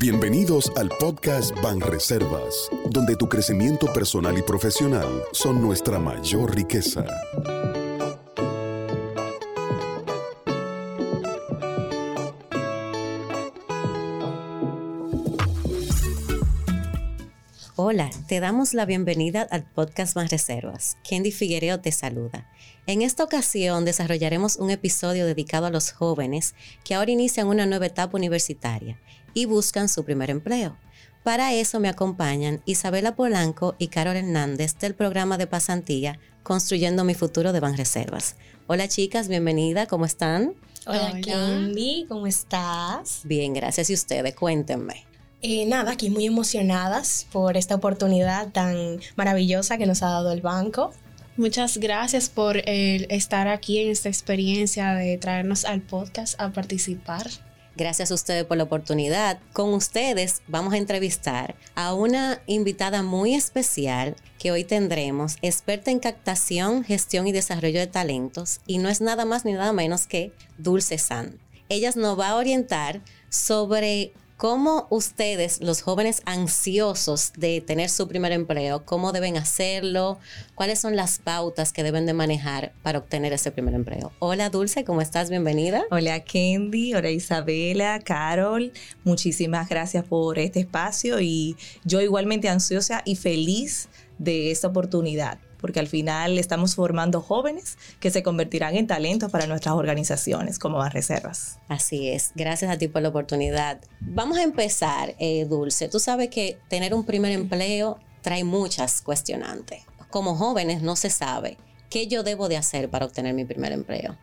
Bienvenidos al podcast Banreservas, donde tu crecimiento personal y profesional son nuestra mayor riqueza. Hola, te damos la bienvenida al podcast Más Reservas. Candy Figuereo te saluda. En esta ocasión desarrollaremos un episodio dedicado a los jóvenes que ahora inician una nueva etapa universitaria y buscan su primer empleo. Para eso me acompañan Isabela Polanco y Carol Hernández del programa de pasantía Construyendo mi futuro de Banreservas. Hola chicas, bienvenida, ¿cómo están? Hola, Candy, ¿cómo estás? Bien, gracias. ¿Y ustedes? Cuéntenme. Eh, nada, aquí muy emocionadas por esta oportunidad tan maravillosa que nos ha dado el banco. Muchas gracias por eh, estar aquí en esta experiencia de traernos al podcast a participar. Gracias a ustedes por la oportunidad. Con ustedes vamos a entrevistar a una invitada muy especial que hoy tendremos, experta en captación, gestión y desarrollo de talentos, y no es nada más ni nada menos que Dulce San. Ella nos va a orientar sobre ¿Cómo ustedes, los jóvenes ansiosos de tener su primer empleo, cómo deben hacerlo? ¿Cuáles son las pautas que deben de manejar para obtener ese primer empleo? Hola Dulce, ¿cómo estás? Bienvenida. Hola Candy, hola Isabela, Carol. Muchísimas gracias por este espacio y yo igualmente ansiosa y feliz de esta oportunidad porque al final estamos formando jóvenes que se convertirán en talentos para nuestras organizaciones como más reservas. Así es, gracias a ti por la oportunidad. Vamos a empezar, eh, Dulce. Tú sabes que tener un primer empleo trae muchas cuestionantes. Como jóvenes no se sabe qué yo debo de hacer para obtener mi primer empleo.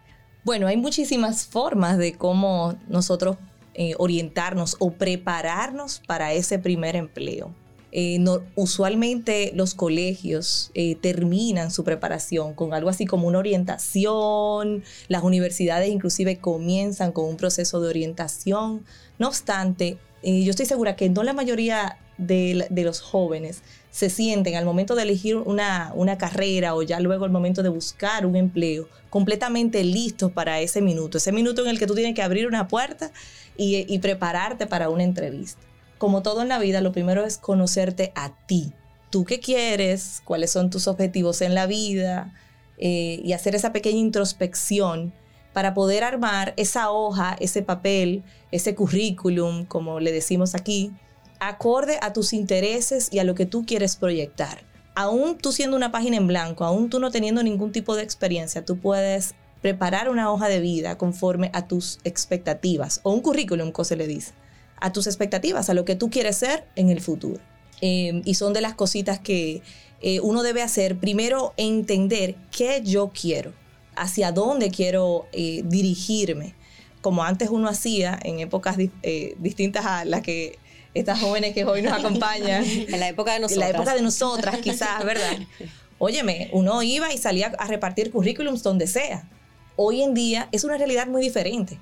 Bueno, hay muchísimas formas de cómo nosotros eh, orientarnos o prepararnos para ese primer empleo. Eh, usualmente los colegios eh, terminan su preparación con algo así como una orientación, las universidades inclusive comienzan con un proceso de orientación. No obstante, eh, yo estoy segura que no la mayoría de, los jóvenes se sienten al momento de elegir una, carrera o ya luego al momento de buscar un empleo completamente listos para ese minuto, ese minuto en el que tú tienes que abrir una puerta y prepararte para una entrevista como todo en la vida, lo primero es conocerte a ti. ¿Tú qué quieres? ¿Cuáles son tus objetivos en la vida? Eh, y hacer esa pequeña introspección para poder armar esa hoja, ese papel, ese currículum, como le decimos aquí, acorde a tus intereses y a lo que tú quieres proyectar. Aún tú siendo una página en blanco, aún tú no teniendo ningún tipo de experiencia, tú puedes preparar una hoja de vida conforme a tus expectativas o un currículum, como se le dice a tus expectativas, a lo que tú quieres ser en el futuro. Em, y son de las cositas que eh, uno debe hacer. Primero, entender qué yo quiero, hacia dónde quiero eh, dirigirme, como antes uno hacía en épocas eh, distintas a las que estas jóvenes que hoy nos acompañan. en la época de nosotras. En la época de nosotras, quizás, ¿verdad? Óyeme, uno iba y salía a repartir currículums donde sea. Hoy en día es una realidad muy diferente.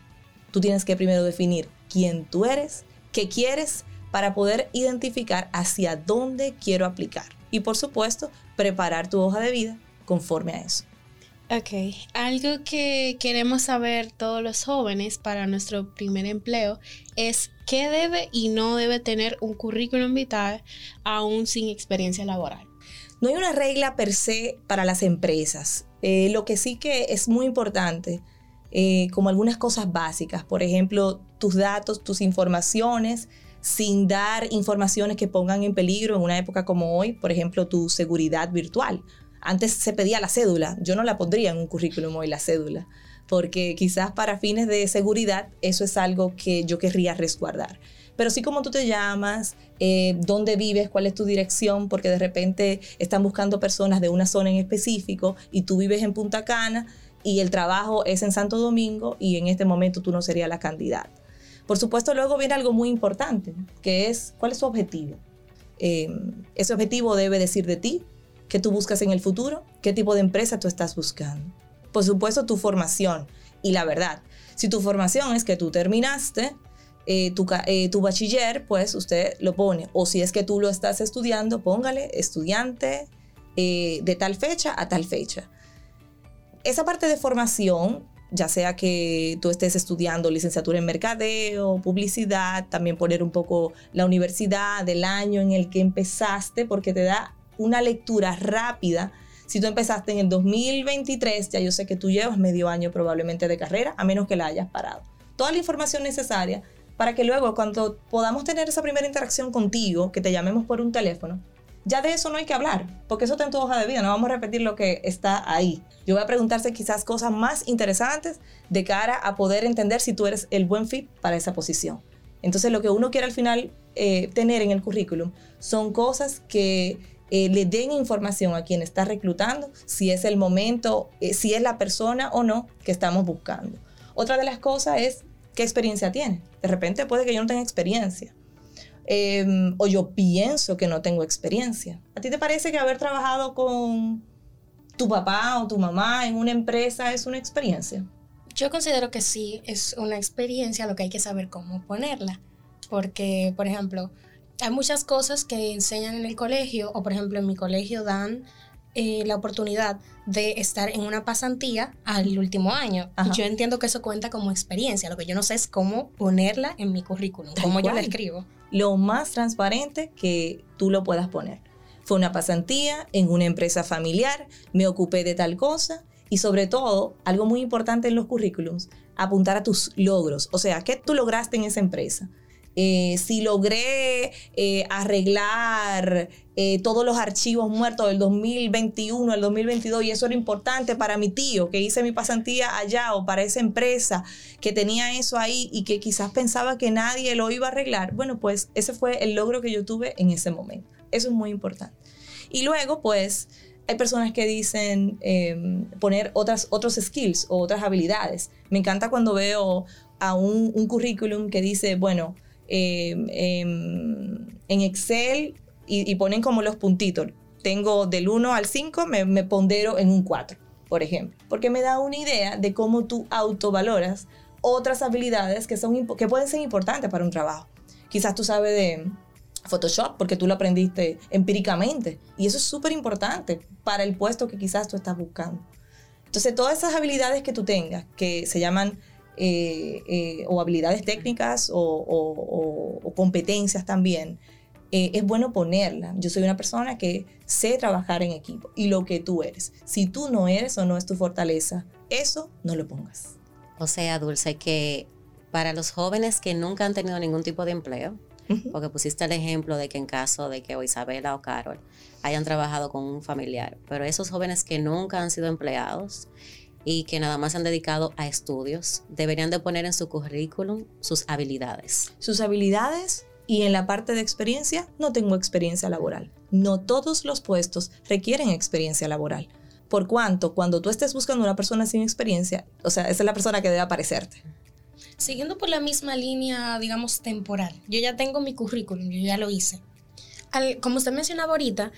Tú tienes que primero definir quién tú eres, qué quieres, para poder identificar hacia dónde quiero aplicar. Y por supuesto, preparar tu hoja de vida conforme a eso. Ok, algo que queremos saber todos los jóvenes para nuestro primer empleo es qué debe y no debe tener un currículum vital aún sin experiencia laboral. No hay una regla per se para las empresas. Eh, lo que sí que es muy importante eh, como algunas cosas básicas, por ejemplo, tus datos, tus informaciones, sin dar informaciones que pongan en peligro en una época como hoy, por ejemplo, tu seguridad virtual. Antes se pedía la cédula, yo no la pondría en un currículum hoy la cédula, porque quizás para fines de seguridad eso es algo que yo querría resguardar. Pero sí como tú te llamas, eh, dónde vives, cuál es tu dirección, porque de repente están buscando personas de una zona en específico y tú vives en Punta Cana y el trabajo es en Santo Domingo y en este momento tú no serías la candidata. Por supuesto, luego viene algo muy importante, que es cuál es tu objetivo. Em, ese objetivo debe decir de ti, qué tú buscas en el futuro, qué tipo de empresa tú estás buscando. Por supuesto, tu formación y la verdad. Si tu formación es que tú terminaste eh, tu, eh, tu, bachiller, pues usted lo pone. O si es que tú lo estás estudiando, póngale estudiante eh, de tal fecha a tal fecha esa parte de formación ya sea que tú estés estudiando licenciatura en mercadeo, publicidad, también poner un poco la universidad, el año en el que empezaste, porque te da una lectura rápida. Si tú empezaste en el 2023, ya yo sé que tú llevas medio año probablemente de carrera, a menos que la hayas parado. Toda la información necesaria para que luego cuando podamos tener esa primera interacción contigo, que te llamemos por un teléfono, ya de eso no hay que hablar, porque eso está en tu hoja de vida, no vamos a repetir lo que está ahí. Yo voy a preguntarse quizás cosas más interesantes de cara a poder entender si tú eres el buen fit para esa posición. Entonces lo que uno quiere al final eh, tener en el currículum son cosas que eh, le den información a quien está reclutando, si es el momento, eh, si es la persona o no que estamos buscando. Otra de las cosas es qué experiencia tiene. De repente puede que yo no tenga experiencia Em, o yo pienso que no tengo experiencia. ¿A ti te parece que haber trabajado con tu papá o tu mamá en una empresa es una experiencia? Yo considero que sí, es una experiencia, lo que hay que saber cómo ponerla. Porque, por ejemplo, hay muchas cosas que enseñan en el colegio, o por ejemplo en mi colegio dan eh, la oportunidad de estar en una pasantía al último año. Yo entiendo que eso cuenta como experiencia. Lo que yo no sé es cómo ponerla en mi currículum, cómo yo la escribo. Lo más transparente que tú lo puedas poner. Fue una pasantía en una empresa familiar, me ocupé de tal cosa y sobre todo, algo muy importante en los currículums, apuntar a tus logros. O sea, ¿qué tú lograste en esa empresa? Eh, si logré eh, arreglar eh, todos los archivos muertos del 2021 al 2022 y eso era importante para mi tío que hice mi pasantía allá o para esa empresa que tenía eso ahí y que quizás pensaba que nadie lo iba a arreglar. Bueno, pues ese fue el logro que yo tuve en ese momento. Eso es muy importante. Y luego, pues, hay personas que dicen em, poner otras, otros skills o otras habilidades. Me encanta cuando veo a un, un currículum que dice, bueno, Em, em, en Excel y, ponen como los puntitos. Tengo del 1 al 5, me, pondero en un 4, por ejemplo, porque me da una idea de cómo tú autovaloras otras habilidades que, son, que pueden ser importantes para un trabajo. Quizás tú sabes de Photoshop porque tú lo aprendiste empíricamente y eso es súper importante para el puesto que quizás tú estás buscando. Entonces, todas esas habilidades que tú tengas, que se llaman eh, eh, o habilidades técnicas o, competencias también, eh, es bueno ponerla. Yo soy una persona que sé trabajar en equipo y lo que tú eres. Si tú no eres o no es tu fortaleza, eso no lo pongas. O sea, Dulce, que para los jóvenes que nunca han tenido ningún tipo de empleo, porque pusiste el ejemplo de que en caso de que o Isabela o Carol hayan trabajado con un familiar, pero esos jóvenes que nunca han sido empleados y que nada más se han dedicado a estudios, deberían de poner en su currículum sus habilidades. Sus habilidades y en la parte de experiencia, no tengo experiencia laboral. No todos los puestos requieren experiencia laboral. Por cuanto, cuando tú estés buscando una persona sin experiencia, o sea, esa es la persona que debe aparecerte. Siguiendo por la misma línea, digamos, temporal. Yo ya tengo mi currículum, yo ya lo hice. como usted mencionaba ahorita,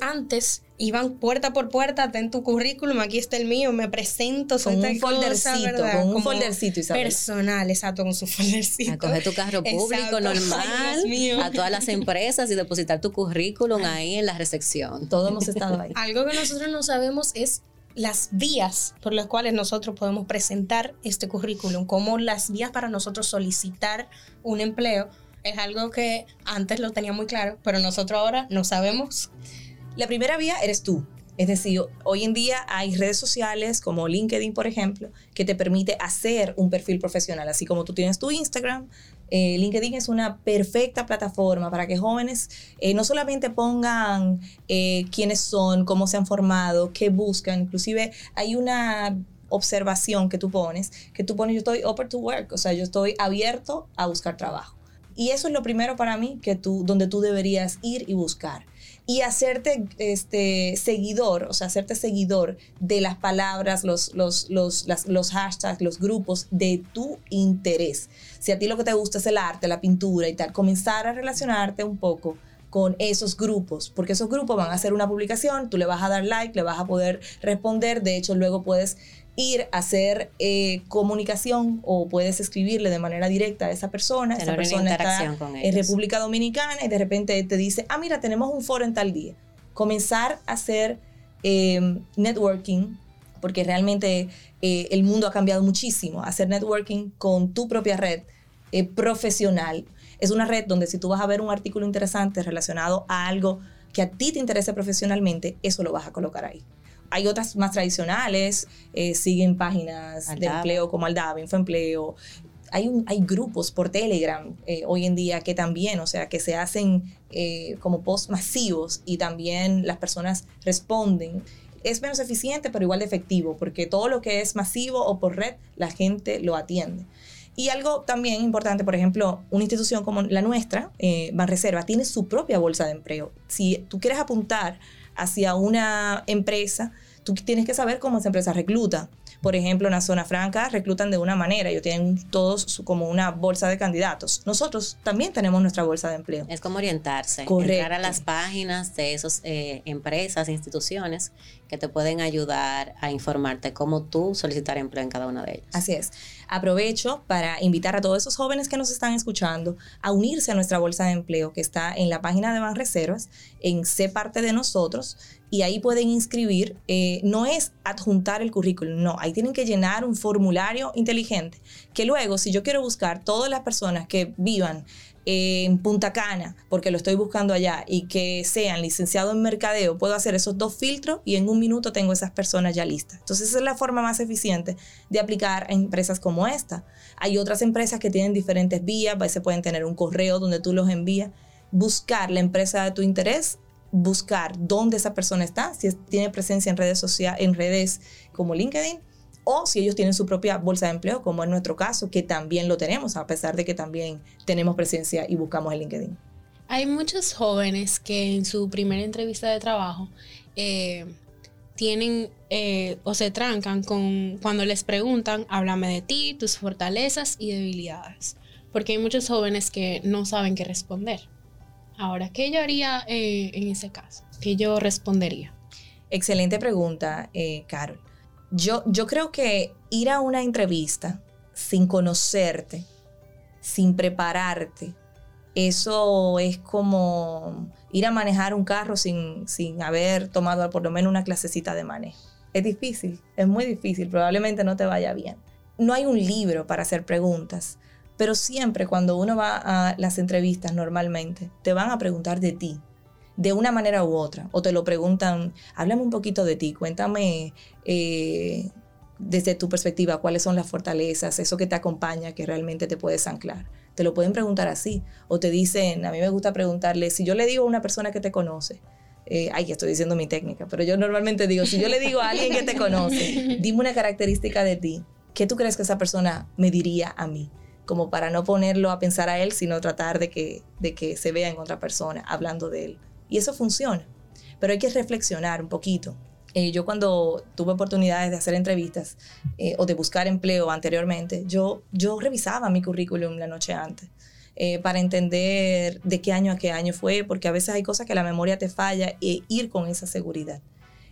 antes iban puerta por puerta, ten tu currículum, aquí está el mío, me presento, soy con un foldercito, con un foldercito, Personal, exacto, con su foldercito. A coger tu carro público normal, a todas las empresas y depositar tu currículum ahí en la recepción. Todos hemos estado ahí. Algo que nosotros no sabemos es las vías por las cuales nosotros podemos presentar este currículum, como las vías para nosotros solicitar un empleo es algo que antes lo tenía muy claro, pero nosotros ahora no sabemos. La primera vía eres tú. Es decir, hoy en día hay redes sociales como LinkedIn, por ejemplo, que te permite hacer un perfil profesional, así como tú tienes tu Instagram. Eh, LinkedIn es una perfecta plataforma para que jóvenes eh, no solamente pongan eh, quiénes son, cómo se han formado, qué buscan, inclusive hay una observación que tú pones, que tú pones yo estoy open to work, o sea, yo estoy abierto a buscar trabajo. Y eso es lo primero para mí que tú, donde tú deberías ir y buscar. Y hacerte este, seguidor, o sea, hacerte seguidor de las palabras, los, los, los, los hashtags, los grupos de tu interés. Si a ti lo que te gusta es el arte, la pintura y tal, comenzar a relacionarte un poco con esos grupos, porque esos grupos van a hacer una publicación, tú le vas a dar like, le vas a poder responder, de hecho luego puedes ir a hacer eh, comunicación o puedes escribirle de manera directa a esa persona. esa persona está en República Dominicana y de repente te dice, ah, mira, tenemos un foro en tal día. Comenzar a hacer em, networking porque realmente eh, el mundo ha cambiado muchísimo. Hacer networking con tu propia red eh, profesional es una red donde si tú vas a ver un artículo interesante relacionado a algo que a ti te interese profesionalmente, eso lo vas a colocar ahí. Hay otras más tradicionales, eh, siguen páginas de empleo como Aldaba, Infoempleo. Hay, hay grupos por Telegram eh, hoy en día que también, o sea, que se hacen eh, como posts masivos y también las personas responden. Es menos eficiente, pero igual de efectivo, porque todo lo que es masivo o por red, la gente lo atiende. Y algo también importante, por ejemplo, una institución como la nuestra, eh, Banreserva, tiene su propia bolsa de empleo. Si tú quieres apuntar hacia una empresa, tú tienes que saber cómo esa empresa recluta. Por ejemplo, en la zona franca reclutan de una manera, ellos tienen todos como una bolsa de candidatos. Nosotros también tenemos nuestra bolsa de empleo. Es como orientarse, Correcto. entrar a las páginas de esas eh, empresas, instituciones que te pueden ayudar a informarte cómo tú solicitar empleo en cada una de ellas. Así es. Aprovecho para invitar a todos esos jóvenes que nos están escuchando a unirse a nuestra bolsa de empleo que está en la página de Banreservas, en Sé parte de nosotros y ahí pueden inscribir. Eh, no es adjuntar el currículum, no, ahí tienen que llenar un formulario inteligente que luego, si yo quiero buscar todas las personas que vivan en Punta Cana, porque lo estoy buscando allá, y que sean licenciados en mercadeo, puedo hacer esos dos filtros y en un minuto tengo esas personas ya listas. Entonces esa es la forma más eficiente de aplicar a empresas como esta. Hay otras empresas que tienen diferentes vías, se pueden tener un correo donde tú los envías, buscar la empresa de tu interés buscar dónde esa persona está, si tiene presencia en redes sociales, en redes como LinkedIn, o si ellos tienen su propia bolsa de empleo, como en nuestro caso, que también lo tenemos, a pesar de que también tenemos presencia y buscamos en LinkedIn. Hay muchos jóvenes que en su primera entrevista de trabajo eh, tienen eh, o se trancan con cuando les preguntan, háblame de ti, tus fortalezas y debilidades. Porque hay muchos jóvenes que no saben qué responder. Ahora, ¿qué yo haría eh, en ese caso? ¿Qué yo respondería? Excelente pregunta, Carol. Yo, yo creo que ir a una entrevista sin conocerte, sin prepararte, eso es como ir a manejar un carro sin, sin haber tomado por lo menos una clasecita de manejo. Es difícil, es muy difícil, probablemente no te vaya bien. No hay un libro para hacer preguntas. Pero siempre cuando uno va a las entrevistas normalmente, te van a preguntar de ti, de una manera u otra. O te lo preguntan, háblame un poquito de ti, cuéntame eh, desde tu perspectiva cuáles son las fortalezas, eso que te acompaña, que realmente te puedes anclar. Te lo pueden preguntar así. O te dicen, a mí me gusta preguntarle, si yo le digo a una persona que te conoce, eh, ay, estoy diciendo mi técnica, pero yo normalmente digo, si yo le digo a alguien que te conoce, dime una característica de ti, ¿qué tú crees que esa persona me diría a mí? como para no ponerlo a pensar a él, sino tratar de que, de que se vea en otra persona hablando de él. Y eso funciona, pero hay que reflexionar un poquito. Eh, yo cuando tuve oportunidades de hacer entrevistas eh, o de buscar empleo anteriormente, yo, yo revisaba mi currículum la noche antes. Eh, para entender de qué año a qué año fue, porque a veces hay cosas que la memoria te falla e ir con esa seguridad.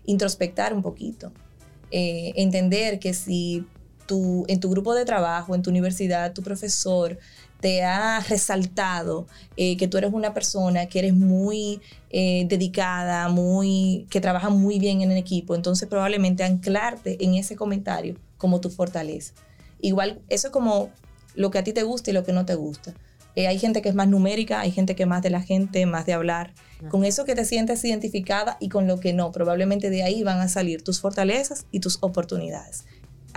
Introspectar un poquito. entender que si en tu grupo de trabajo, en tu universidad, tu profesor te ha resaltado eh, que tú eres una persona que eres muy eh, dedicada, muy, que trabaja muy bien en el equipo, entonces probablemente anclarte en ese comentario como tu fortaleza. Igual, eso es como lo que a ti te gusta y lo que no te gusta. Eh, hay gente que es más numérica, hay gente que es más de la gente, más de hablar. Con eso que te sientes identificada y con lo que no, probablemente de ahí van a salir tus fortalezas y tus oportunidades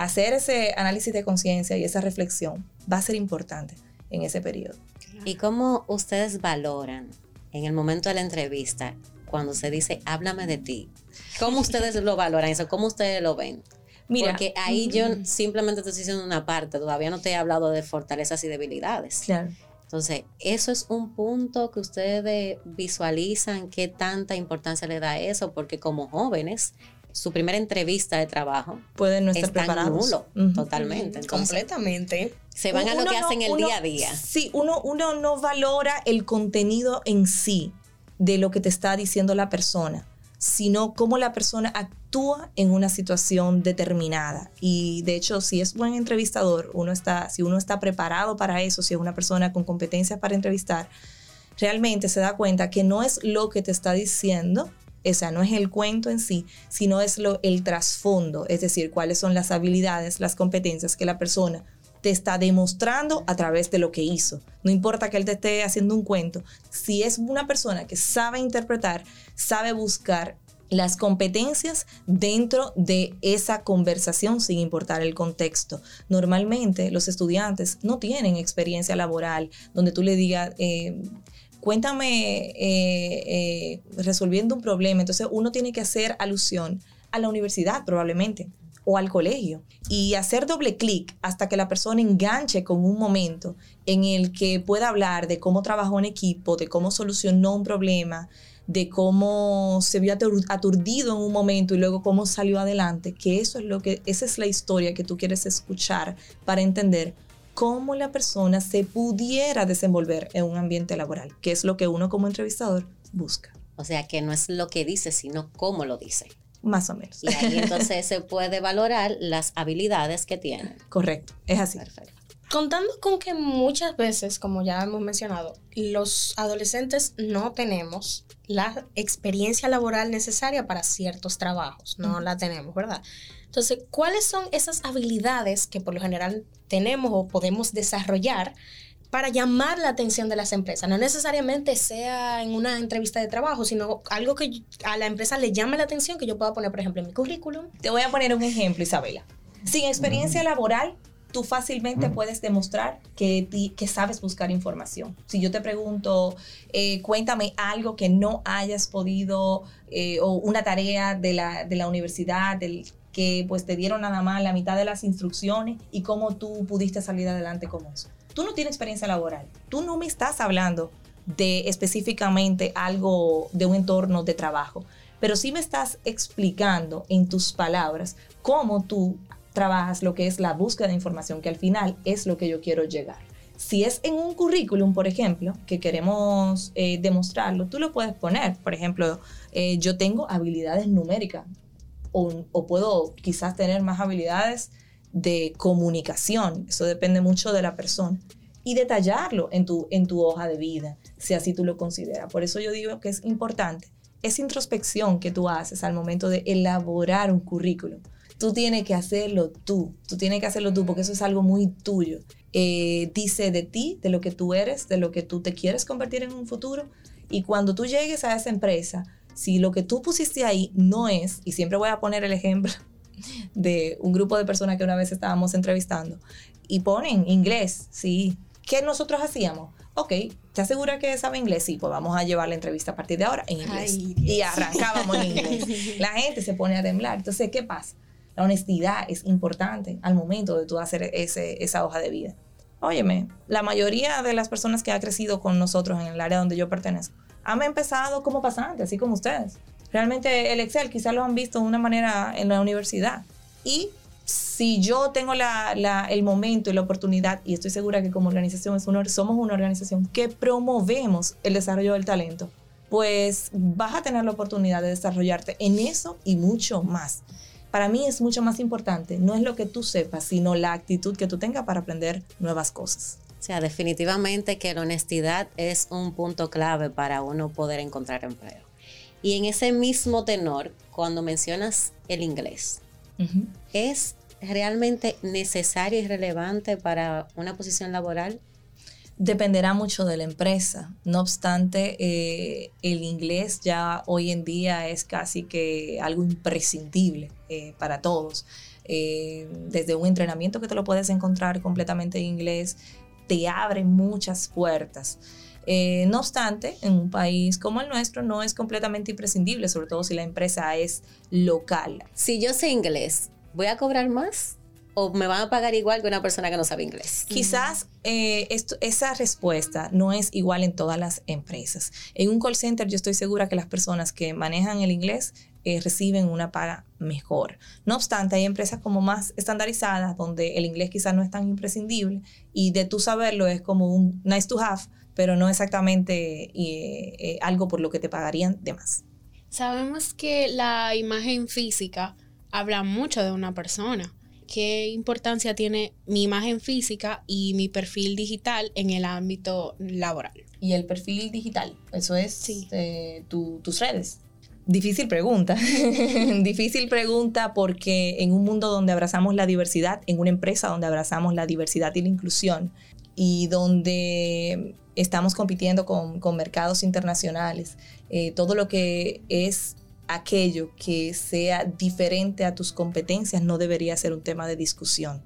hacer ese análisis de conciencia y esa reflexión va a ser importante en ese periodo. ¿Y cómo ustedes valoran en el momento de la entrevista cuando se dice, háblame de ti? ¿Cómo ustedes lo valoran eso? ¿Cómo ustedes lo ven? Mira, Porque ahí yo simplemente te estoy diciendo una parte, todavía no te he hablado de fortalezas y debilidades. Claro. Entonces, eso es un punto que ustedes visualizan, qué tanta importancia le da eso, porque como jóvenes su primera entrevista de trabajo pueden no estar preparados. nulo totalmente. Completamente. Se van a lo que hacen el día a día. Sí, uno, uno no valora el contenido en sí de lo que te está diciendo la persona, sino cómo la persona actúa en una situación determinada. Y de hecho, si es buen entrevistador, uno está, si uno está preparado para eso, si es una persona con competencias para entrevistar, realmente se da cuenta que no es lo que te está diciendo O sea, no es el cuento en sí, sino es lo, el trasfondo, es decir, cuáles son las habilidades, las competencias que la persona te está demostrando a través de lo que hizo. No importa que él te esté haciendo un cuento, si es una persona que sabe interpretar, sabe buscar las competencias dentro de esa conversación sin importar el contexto. Normalmente los estudiantes no tienen experiencia laboral donde tú le digas, eh, cuéntame eh, eh, resolviendo un problema. Entonces uno tiene que hacer alusión a la universidad probablemente o al colegio y hacer doble clic hasta que la persona enganche con un momento en el que pueda hablar de cómo trabajó en equipo, de cómo solucionó un problema, de cómo se vio aturdido en un momento y luego cómo salió adelante, que eso es lo que esa es la historia que tú quieres escuchar para entender cómo la persona se pudiera desenvolver en un ambiente laboral, que es lo que uno como entrevistador busca. O sea, que no es lo que dice, sino cómo lo dice. Más o menos. Y ahí entonces se puede valorar las habilidades que tiene. Correcto, es así. Perfecto. Contando con que muchas veces, como ya hemos mencionado, los adolescentes no tenemos la experiencia laboral necesaria para ciertos trabajos, no la tenemos, ¿verdad? Entonces, ¿cuáles son esas habilidades que por lo general tenemos o podemos desarrollar para llamar la atención de las empresas. No necesariamente sea en una entrevista de trabajo, sino algo que a la empresa le llame la atención que yo pueda poner, por ejemplo, en mi currículum. Te voy a poner un ejemplo, Isabela. Sin experiencia laboral, tú fácilmente puedes demostrar que, que sabes buscar información. Si yo te pregunto, eh, cuéntame algo que no hayas podido, eh, o una tarea de la, de la universidad, del, que pues te dieron nada más la mitad de las instrucciones y cómo tú pudiste salir adelante con eso. Tú no tienes experiencia laboral, tú no me estás hablando de específicamente algo de un entorno de trabajo, pero sí me estás explicando en tus palabras cómo tú trabajas lo que es la búsqueda de información, que al final es lo que yo quiero llegar. Si es en un currículum, por ejemplo, que queremos eh, demostrarlo, tú lo puedes poner. Por ejemplo, eh, yo tengo habilidades numéricas o, o, puedo quizás tener más habilidades de comunicación. Eso depende mucho de la persona. Y detallarlo en tu, en tu hoja de vida, si así tú lo consideras. Por eso yo digo que es importante esa introspección que tú haces al momento de elaborar un currículum tú tienes que hacerlo tú, tú tienes que hacerlo tú porque eso es algo muy tuyo. Eh, dice de ti, de lo que tú eres, de lo que tú te quieres convertir en un futuro. Y cuando tú llegues a esa empresa, si lo que tú pusiste ahí no es, y siempre voy a poner el ejemplo de un grupo de personas que una vez estábamos entrevistando, y ponen inglés, sí. ¿Qué nosotros hacíamos? Ok, ¿te asegura que sabe inglés? Sí, pues vamos a llevar la entrevista a partir de ahora en inglés. y arrancábamos en inglés. La gente se pone a temblar. Entonces, ¿qué pasa? La honestidad es importante al momento de tú hacer ese, esa hoja de vida. Óyeme, la mayoría de las personas que ha crecido con nosotros en el área donde yo pertenezco han empezado como pasantes, así como ustedes. Realmente el Excel quizás lo han visto de una manera en la universidad. Y si yo tengo el momento y la oportunidad, y estoy segura que como organización somos una organización que promovemos el desarrollo del talento, pues vas a tener la oportunidad de desarrollarte en eso y mucho más para mí es mucho más importante, no es lo que tú sepas, sino la actitud que tú tengas para aprender nuevas cosas. O sea, definitivamente que la honestidad es un punto clave para uno poder encontrar empleo. Y en ese mismo tenor, cuando mencionas el inglés, ¿es realmente necesario y relevante para una posición laboral? Dependerá mucho de la empresa. No obstante, eh, el inglés ya hoy en día es casi que algo imprescindible eh, para todos. Eh, desde un entrenamiento que te lo puedes encontrar completamente en inglés, te abre muchas puertas. No obstante, en un país como el nuestro no es completamente imprescindible, sobre todo si la empresa es local. Si yo sé inglés, ¿voy a cobrar más? o me van a pagar igual que una persona que no sabe inglés? Quizás eh, esa respuesta no es igual en todas las empresas. En un call center yo estoy segura que las personas que manejan el inglés eh, reciben una paga mejor. No obstante, hay empresas como más estandarizadas donde el inglés quizás no es tan imprescindible y de tú saberlo es como un nice to have, pero no exactamente eh, algo por lo que te pagarían de más. Sabemos que la imagen física habla mucho de una persona qué importancia tiene mi imagen física y mi perfil digital en el ámbito laboral. Y el perfil digital, eso es tus redes. Difícil pregunta. Difícil pregunta porque en un mundo donde abrazamos la diversidad, en una empresa donde abrazamos la diversidad y la inclusión y donde estamos compitiendo con, mercados internacionales, eh, todo lo que es aquello que sea diferente a tus competencias no debería ser un tema de discusión.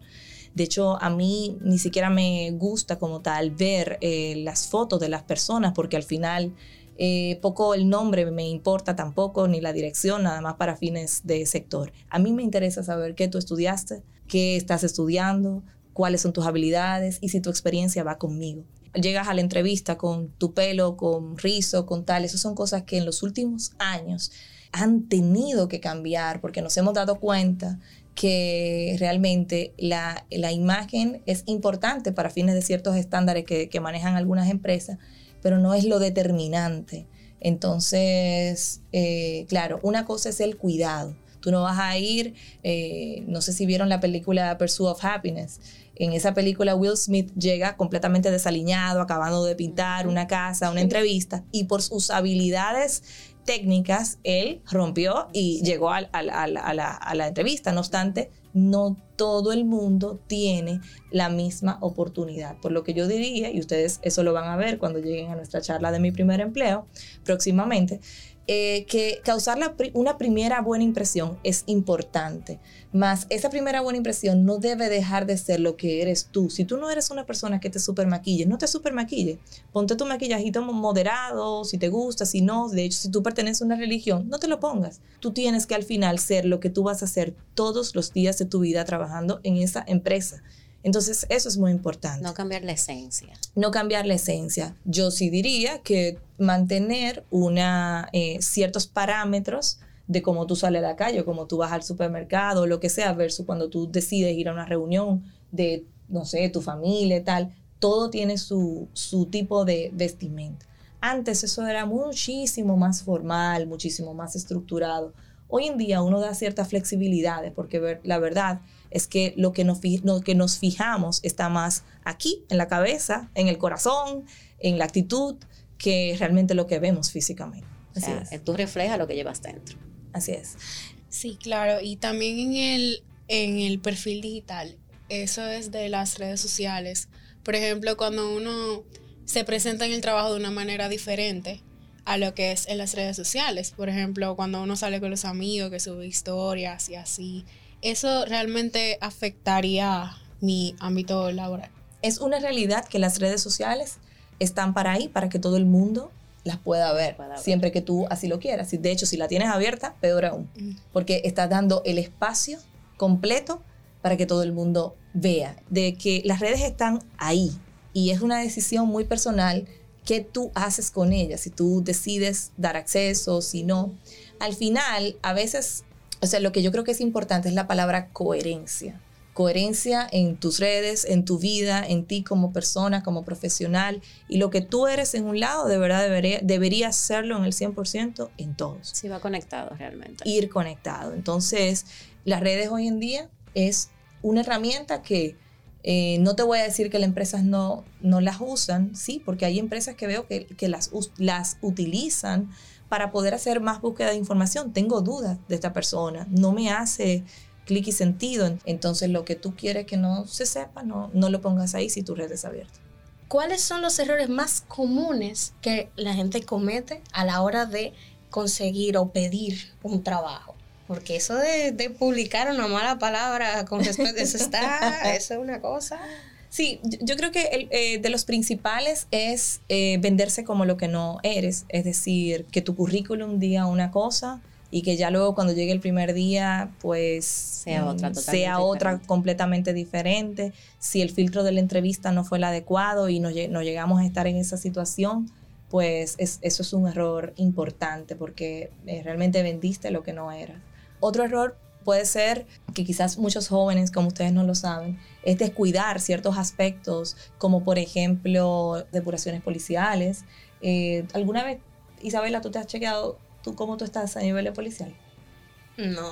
De hecho, a mí ni siquiera me gusta como tal ver eh, las fotos de las personas porque al final eh, poco el nombre me importa tampoco, ni la dirección, nada más para fines de sector. A mí me interesa saber qué tú estudiaste, qué estás estudiando, cuáles son tus habilidades y si tu experiencia va conmigo. Llegas a la entrevista con tu pelo, con rizo, con tal, esas son cosas que en los últimos años han tenido que cambiar porque nos hemos dado cuenta que realmente la, imagen es importante para fines de ciertos estándares que manejan algunas empresas, pero no es lo determinante. Entonces, eh, claro, una cosa es el cuidado. Tú no vas a ir, eh, no sé si vieron la película Pursuit of Happiness. En esa película Will Smith llega completamente desaliñado, acabando de pintar una casa, una entrevista, y por sus habilidades técnicas, él rompió y llegó a, la, entrevista. No obstante, no todo el mundo tiene la misma oportunidad. Por lo que yo diría, y ustedes eso lo van a ver cuando lleguen a nuestra charla de mi primer empleo próximamente, eh, que causar una primera buena impresión es importante, más esa primera buena impresión no debe dejar de ser lo que eres tú. Si tú no eres una persona que te super maquille, no te super maquille. Ponte tu maquillajito moderado, si te gusta, si no. De hecho, si tú perteneces a una religión, no te lo pongas. Tú tienes que al final ser lo que tú vas a hacer todos los días de tu vida trabajando en esa empresa. Entonces, eso es muy importante. No cambiar la esencia. No cambiar la esencia. Yo sí diría que mantener una, eh, ciertos parámetros de cómo tú sales a la calle, cómo tú vas al supermercado, lo que sea, versus cuando tú decides ir a una reunión de, no sé, tu familia y tal, todo tiene su, su tipo de vestimenta. Antes eso era muchísimo más formal, muchísimo más estructurado. Hoy en día uno da ciertas flexibilidades porque la verdad es que lo que, nos, que nos fijamos está más aquí, en la cabeza, en el corazón, en la actitud, que realmente lo que vemos físicamente. Así es. Tú reflejas lo que llevas dentro. Así es. Sí, claro. Y también en el, en el perfil digital, eso es de las redes sociales. Por ejemplo, cuando uno se presenta en el trabajo de una manera diferente a lo que es en las redes sociales. Por ejemplo, cuando uno sale con los amigos, que sube historias y así eso realmente afectaría mi ámbito laboral. Es una realidad que las redes sociales están para ahí, para que todo el mundo las pueda ver, siempre que tú así lo quieras. De hecho, si la tienes abierta, peor aún, mm. porque estás dando el espacio completo para que todo el mundo vea, de que las redes están ahí y es una decisión muy personal que tú haces con ellas, si tú decides dar acceso, si no. Al final, a veces o sea, lo que yo creo que es importante es la palabra coherencia. Coherencia en tus redes, en tu vida, en ti como persona, como profesional. Y lo que tú eres en un lado, de verdad debería, debería serlo en el 100% en todos. Sí, va conectado realmente. Ir conectado. Entonces, las redes hoy en día es una herramienta que eh, no te voy a decir que las empresas no, no las usan, sí, porque hay empresas que veo que, que las, las utilizan para poder hacer más búsqueda de información. Tengo dudas de esta persona, no me hace clic y sentido. Entonces lo que tú quieres que no se sepa, no, no lo pongas ahí si tu red es abierta. ¿Cuáles son los errores más comunes que la gente comete a la hora de conseguir o pedir un trabajo? Porque eso de, publicar una mala palabra con respecto, eso está, eso es una cosa. Sí, yo creo que eh, de los principales es eh, venderse como lo que no eres, es decir, que tu currículum diga una cosa y que ya luego cuando llegue el primer día, pues sea otra, mm, sea otra completamente diferente. Si el filtro de la entrevista no fue el adecuado y no, llegamos a estar en esa situación, pues eso es un error importante porque eh, realmente vendiste lo que no era. Otro error puede ser que quizás muchos jóvenes, como ustedes no lo saben, es descuidar ciertos aspectos, como por ejemplo depuraciones policiales. Eh, ¿Alguna vez, Isabela, tú te has chequeado tú cómo tú estás a nivel de policial? No.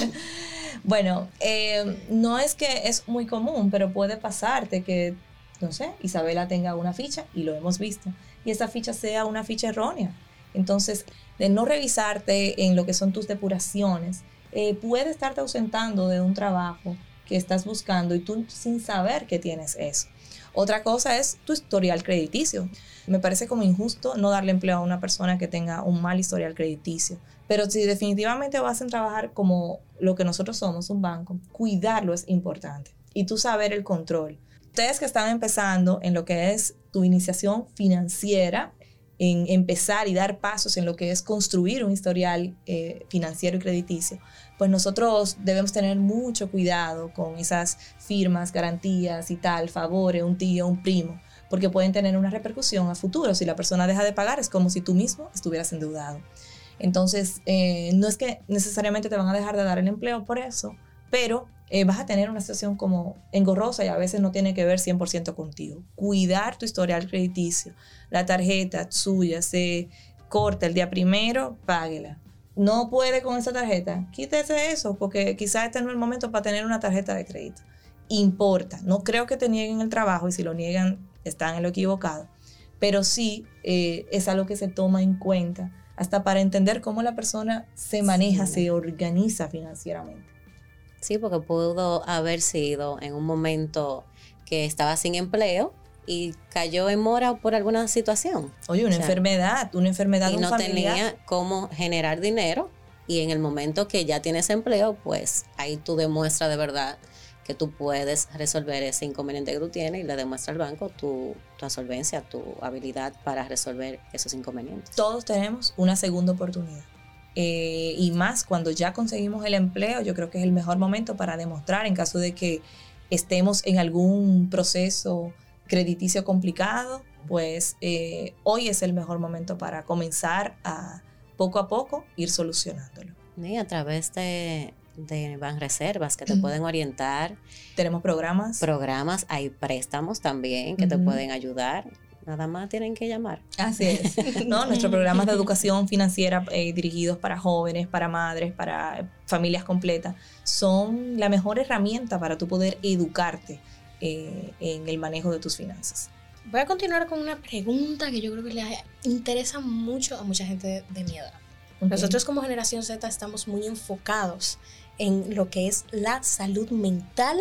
bueno, eh, no es que es muy común, pero puede pasarte que, no sé, Isabela tenga una ficha, y lo hemos visto, y esa ficha sea una ficha errónea Entonces, de no revisarte en lo que son tus depuraciones, eh, puede estarte ausentando de un trabajo que estás buscando y tú sin saber que tienes eso. Otra cosa es tu historial crediticio. Me parece como injusto no darle empleo a una persona que tenga un mal historial crediticio. Pero si definitivamente vas a trabajar como lo que nosotros somos, un banco, cuidarlo es importante. Y tú saber el control. Ustedes que están empezando en lo que es tu iniciación financiera, en empezar y dar pasos en lo que es construir un historial eh, financiero y crediticio, pues nosotros debemos tener mucho cuidado con esas firmas, garantías y tal, favores, un tío, un primo, porque pueden tener una repercusión a futuro. Si la persona deja de pagar, es como si tú mismo estuvieras endeudado. Entonces, eh, no es que necesariamente te van a dejar de dar el empleo por eso, pero eh, vas a tener una situación como engorrosa y a veces no tiene que ver 100% contigo. Cuidar tu historial crediticio, la tarjeta suya se corta el día primero, páguela. No puede con esa tarjeta, quítese eso, porque quizás este no es el momento para tener una tarjeta de crédito. Importa, no creo que te nieguen el trabajo y si lo niegan están en lo equivocado, pero sí eh, es algo que se toma en cuenta hasta para entender cómo la persona se maneja, se organiza financieramente. Sí, porque pudo haber sido en un momento que estaba sin empleo y cayó en mora por alguna situación. Oye, una enfermedad, una enfermedad y no tenía cómo generar dinero y en el momento que ya tienes empleo, pues ahí tú demuestras de verdad que tú puedes resolver ese inconveniente que tú tienes y le demuestra al banco tu, tu solvencia, tu habilidad para resolver esos inconvenientes. Todos tenemos una segunda oportunidad. Eh, y más cuando ya conseguimos el empleo, yo creo que es el mejor momento para demostrar en caso de que estemos en algún proceso crediticio complicado, pues eh, hoy es el mejor momento para comenzar a poco a poco ir solucionándolo. Y a través de, de Reservas que te pueden orientar. Tenemos programas. Programas, hay préstamos también que te pueden ayudar. Nada más tienen que llamar. Así es. ¿no? Nuestros programas de educación financiera eh, dirigidos para jóvenes, para madres, para familias completas, son la mejor herramienta para tú poder educarte eh, en el manejo de tus finanzas. Voy a continuar con una pregunta que yo creo que le interesa mucho a mucha gente de, mi edad. Nosotros como generación Z estamos muy enfocados en lo que es la salud mental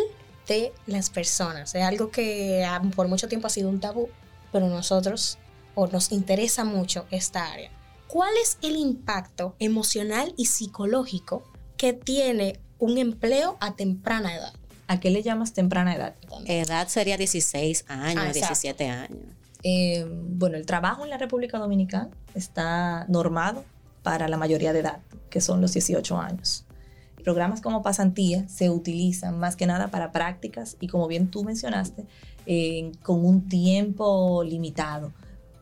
de las personas. Es algo que ah, por mucho tiempo ha sido un tabú pero nosotros o nos interesa mucho esta área. ¿Cuál es el impacto emocional y psicológico que tiene un empleo a temprana edad? ¿A qué le llamas temprana edad? Edad sería 16 años, 17 ah, años. Eh, bueno, el trabajo en la República Dominicana está normado para la mayoría de edad, que son los 18 años. Programas como pasantía se utilizan más que nada para prácticas y como bien tú mencionaste, con un tiempo limitado.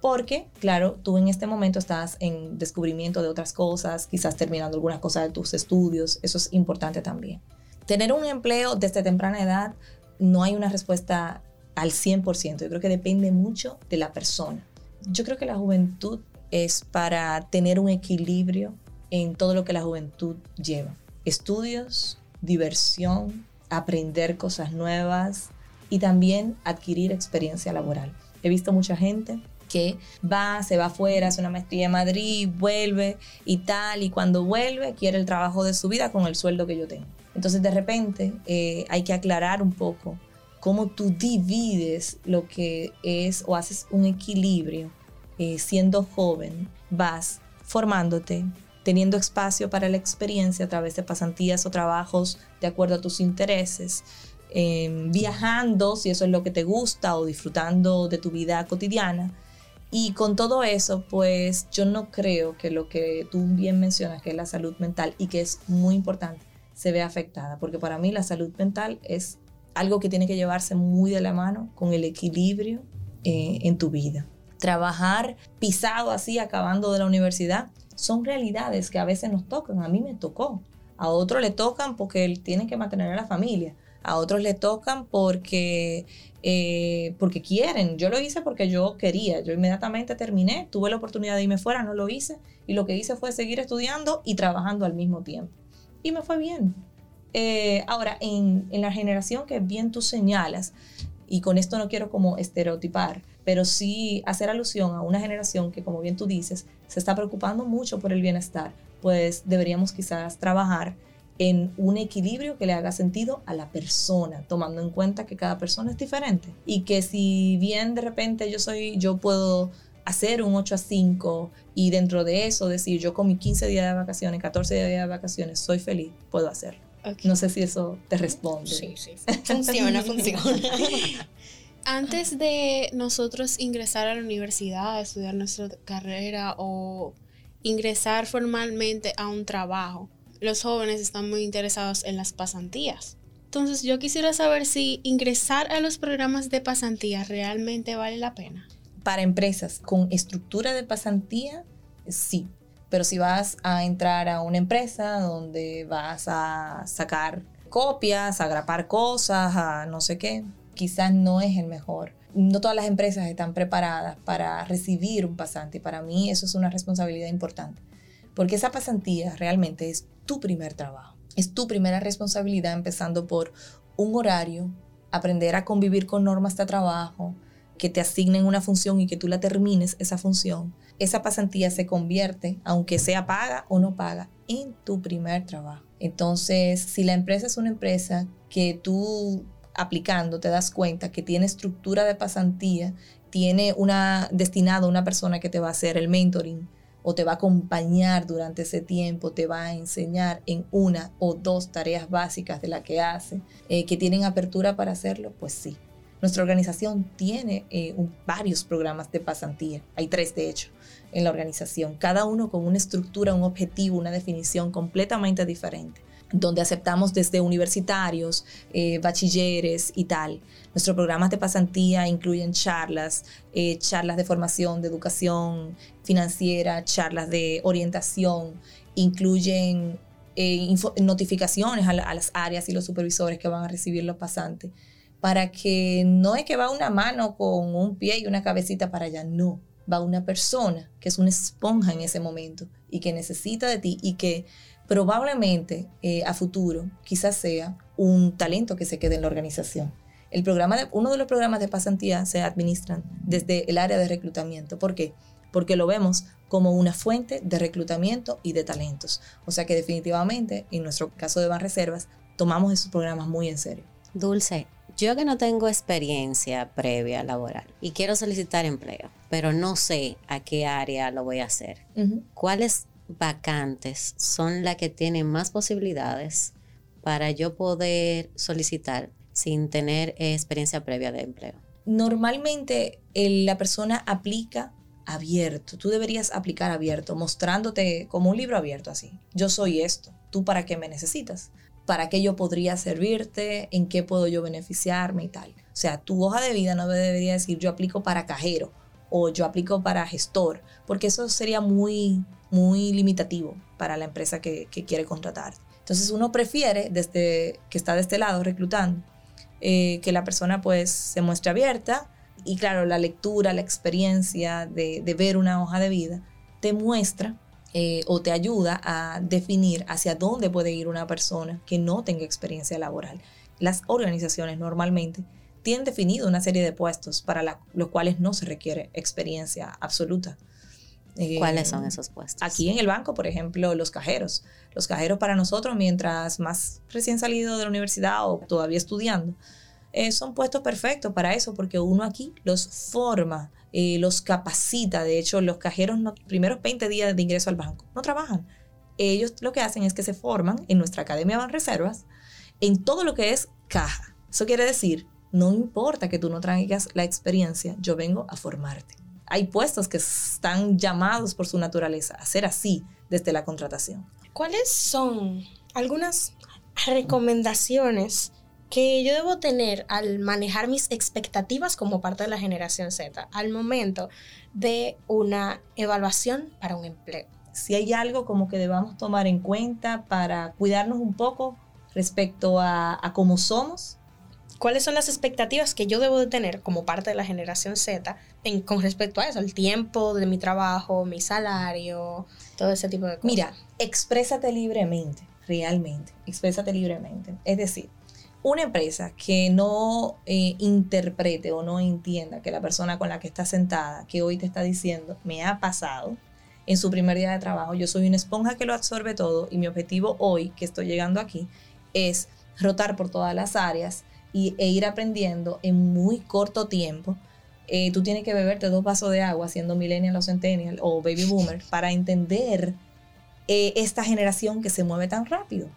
Porque, claro, tú en este momento estás en descubrimiento de otras cosas, quizás terminando algunas cosas de tus estudios, eso es importante también. Tener un empleo desde temprana edad no hay una respuesta al 100%, yo creo que depende mucho de la persona. Yo creo que la juventud es para tener un equilibrio en todo lo que la juventud lleva. Estudios, diversión, aprender cosas nuevas, y también adquirir experiencia laboral. He visto mucha gente que va, se va afuera, hace una maestría en Madrid, vuelve y tal, y cuando vuelve quiere el trabajo de su vida con el sueldo que yo tengo. Entonces de repente eh, hay que aclarar un poco cómo tú divides lo que es o haces un equilibrio eh, siendo joven, vas formándote, teniendo espacio para la experiencia a través de pasantías o trabajos de acuerdo a tus intereses, Em, viajando, si eso es lo que te gusta, o disfrutando de tu vida cotidiana. Y con todo eso, pues yo no creo que lo que tú bien mencionas, que es la salud mental y que es muy importante, se vea afectada, porque para mí la salud mental es algo que tiene que llevarse muy de la mano con el equilibrio eh, en tu vida. Trabajar pisado así, acabando de la universidad, son realidades que a veces nos tocan. A mí me tocó. A otro le tocan porque él tiene que mantener a la familia a otros le tocan porque, eh, porque quieren. Yo lo hice porque yo quería. Yo inmediatamente terminé, tuve la oportunidad de irme fuera, no lo hice. Y lo que hice fue seguir estudiando y trabajando al mismo tiempo. Y me fue bien. Eh, ahora, en, en la generación que bien tú señalas, y con esto no quiero como estereotipar, pero sí hacer alusión a una generación que, como bien tú dices, se está preocupando mucho por el bienestar, pues deberíamos quizás trabajar en un equilibrio que le haga sentido a la persona, tomando en cuenta que cada persona es diferente y que si bien de repente yo soy, yo puedo hacer un 8 a 5 y dentro de eso decir yo con mis 15 días de vacaciones, 14 días de vacaciones, soy feliz, puedo hacerlo. No sé si eso te responde. Sí, sí. Funciona, funciona. Antes de nosotros ingresar a la universidad, estudiar nuestra carrera o ingresar formalmente a un trabajo, los jóvenes están muy interesados en las pasantías. Entonces yo quisiera saber si ingresar a los programas de pasantía realmente vale la pena. Para empresas con estructura de pasantía, sí. Pero si vas a entrar a una empresa donde vas a sacar copias, a grapar cosas, a no sé qué, quizás no es el mejor. No todas las empresas están preparadas para recibir un pasante y para mí eso es una responsabilidad importante. Porque esa pasantía realmente es tu primer trabajo. Es tu primera responsabilidad empezando por un horario, aprender a convivir con normas de trabajo, que te asignen una función y que tú la termines esa función. Esa pasantía se convierte, aunque sea paga o no paga, en tu primer trabajo. Entonces, si la empresa es una empresa que tú aplicando te das cuenta que tiene estructura de pasantía, tiene una destinado a una persona que te va a hacer el mentoring, o te va a acompañar durante ese tiempo, te va a enseñar en una o dos tareas básicas de la que hace, eh, que tienen apertura para hacerlo, pues sí. Nuestra organización tiene eh, varios programas de pasantía, hay tres de hecho en la organización, cada uno con una estructura, un objetivo, una definición completamente diferente donde aceptamos desde universitarios, eh, bachilleres y tal. Nuestros programas de pasantía incluyen charlas, eh, charlas de formación, de educación financiera, charlas de orientación, incluyen eh, notificaciones a, a, las áreas y los supervisores que van a recibir los pasantes, para que no es que va una mano con un pie y una cabecita para allá, no, va una persona que es una esponja en ese momento y que necesita de ti y que probablemente eh, a futuro quizás sea un talento que se quede en la organización. El programa de, uno de los programas de pasantía se administran desde el área de reclutamiento. ¿Por qué? Porque lo vemos como una fuente de reclutamiento y de talentos. O sea que definitivamente, en nuestro caso de Banreservas, tomamos esos programas muy en serio. Dulce, yo que no tengo experiencia previa laboral y quiero solicitar empleo, pero no sé a qué área lo voy a hacer. ¿Cuáles vacantes son las que tienen más posibilidades para yo poder solicitar sin tener experiencia previa de empleo? Normalmente la persona aplica abierto. Tú deberías aplicar abierto, mostrándote como un libro abierto así. Yo soy esto. ¿Tú para qué me necesitas? ¿Para qué yo podría servirte? ¿En qué puedo yo beneficiarme y tal? O sea, tu hoja de vida no debería decir yo aplico para cajero o yo aplico para gestor, porque eso sería muy muy limitativo para la empresa que, quiere contratar. Entonces uno prefiere, desde que está de este lado reclutando, eh, que la persona pues se muestre abierta y claro, la lectura, la experiencia de, ver una hoja de vida te muestra eh, o te ayuda a definir hacia dónde puede ir una persona que no tenga experiencia laboral. Las organizaciones normalmente tienen definido una serie de puestos para los cuales no se requiere experiencia absoluta. ¿Cuáles son esos puestos? Aquí en el banco, por ejemplo, los cajeros. Los cajeros para nosotros, mientras más recién salido de la universidad o todavía estudiando, eh, son puestos perfectos para eso, porque uno aquí los forma, eh, los capacita. De hecho, los cajeros, los primeros 20 días de ingreso al banco, no trabajan. Ellos lo que hacen es que se forman en nuestra Academia Van Reservas en todo lo que es caja. Eso quiere decir, no importa que tú no traigas la experiencia, yo vengo a formarte hay puestos que están llamados por su naturaleza a ser así desde la contratación. ¿Cuáles son algunas recomendaciones que yo debo tener al manejar mis expectativas como parte de la generación Z al momento de una evaluación para un empleo? Si hay algo como que debamos tomar en cuenta para cuidarnos un poco respecto a, cómo somos, ¿Cuáles son las expectativas que yo debo de tener como parte de la generación Z con respecto a eso? El tiempo de mi trabajo, mi salario, todo ese tipo de cosas. Mira, exprésate libremente, realmente, exprésate libremente. Es decir, Una empresa que no eh, interprete o no entienda que la persona con la que está sentada, que hoy te está diciendo, me ha pasado en su primer día de trabajo, yo soy una esponja que lo absorbe todo y mi objetivo hoy, que estoy llegando aquí, es rotar por todas las áreas y, e ir aprendiendo en muy corto tiempo. Eh, tú tienes que beberte dos vasos de agua siendo millennial o centennial o baby boomer para entender eh, esta generación que se mueve tan rápido.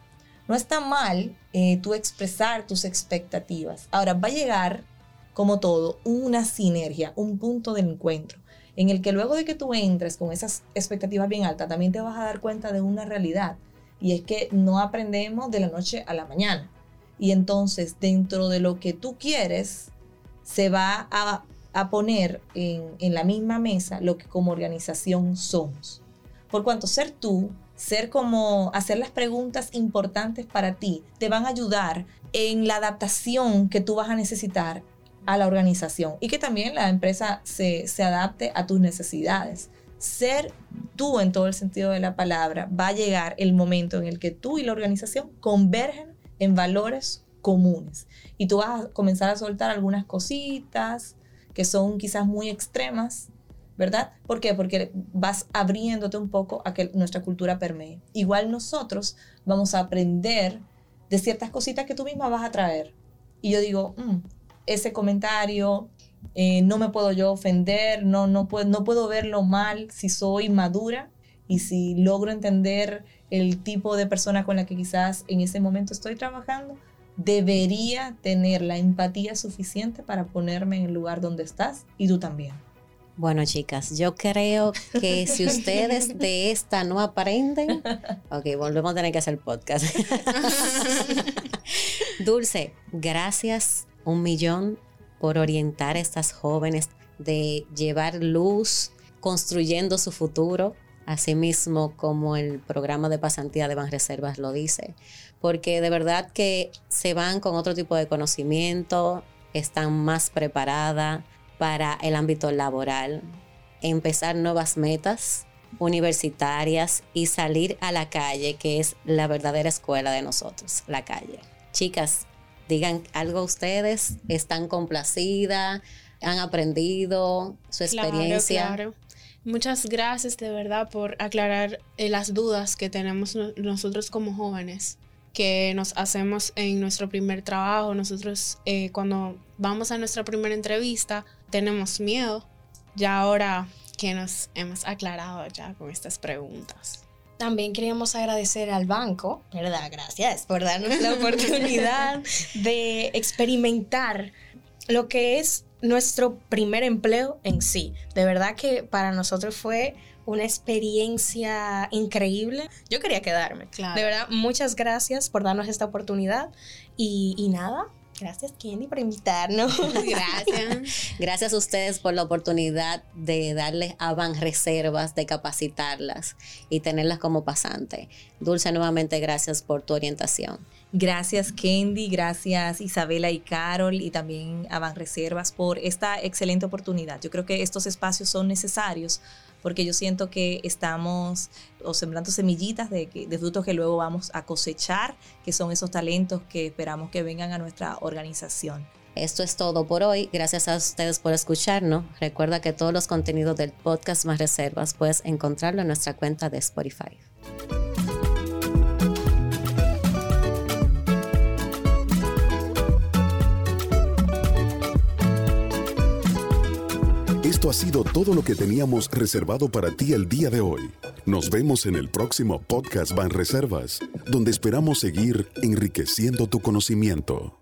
No está mal eh, tú expresar tus expectativas. Ahora va a llegar, como todo, una sinergia, un punto de encuentro, en el que luego de que tú entres con esas expectativas bien altas, también te vas a dar cuenta de una realidad. Y es que no aprendemos de la noche a la mañana. Y entonces, dentro de lo que tú quieres, se va a, poner en, en la misma mesa lo que como organización somos. Por cuanto ser tú ser como hacer las preguntas importantes para ti, te van a ayudar en la adaptación que tú vas a necesitar a la organización y que también la empresa se, adapte a tus necesidades. Ser tú en todo el sentido de la palabra, va a llegar el momento en el que tú y la organización convergen en valores comunes. Y tú vas a comenzar a soltar algunas cositas que son quizás muy extremas, ¿verdad? ¿Por qué? Porque vas abriéndote un poco a que nuestra cultura permee. Igual nosotros vamos a aprender de ciertas cositas que tú misma vas a traer. Y yo digo, mm, ese comentario, eh, no me puedo yo ofender, no, no, puedo, no puedo verlo mal si soy madura y si logro entender el tipo de persona con la que quizás en ese momento estoy trabajando, debería tener la empatía suficiente para ponerme en el lugar donde estás y tú también. Bueno, chicas, yo creo que si ustedes de esta no aprenden, ok, volvemos a tener que hacer podcast. Dulce, gracias un millón por orientar a estas jóvenes de llevar luz, construyendo su futuro, así mismo como el programa de pasantía de Banreservas lo dice, porque de verdad que se van con otro tipo de conocimiento, están más preparadas para el ámbito laboral, empezar nuevas metas universitarias y salir a la calle, que es la verdadera escuela de nosotros, la calle. Chicas, digan algo ustedes, están complacidas, han aprendido su experiencia. Claro, Muchas gracias de verdad por aclarar eh, las dudas que tenemos nosotros como jóvenes que nos hacemos en nuestro primer trabajo. Nosotros eh, cuando vamos a nuestra primera entrevista tenemos miedo. Ya ahora que nos hemos aclarado ya con estas preguntas. También queríamos agradecer al banco, ¿verdad? Gracias por darnos la oportunidad de experimentar lo que es nuestro primer empleo en sí. De verdad que para nosotros fue una experiencia increíble. Yo quería quedarme. De verdad, muchas gracias por darnos esta oportunidad. Y, y nada, Gracias, Kenny, por invitarnos. Gracias. Gracias a ustedes por la oportunidad de darles a Van Reservas, de capacitarlas y tenerlas como pasante. Dulce, nuevamente gracias por tu orientación. Gracias Kendi, gracias Isabela y Carol y también a Van Reservas por esta excelente oportunidad. Yo creo que estos espacios son necesarios porque yo siento que estamos o sembrando semillitas de, de frutos que luego vamos a cosechar, que son esos talentos que esperamos que vengan a nuestra organización. Esto es todo por hoy. Gracias a ustedes por escucharnos. Recuerda que todos los contenidos del podcast Más Reservas puedes encontrarlo en nuestra cuenta de Spotify. Esto ha sido todo lo que teníamos reservado para ti el día de hoy. Nos vemos en el próximo podcast Van Reservas, donde esperamos seguir enriqueciendo tu conocimiento.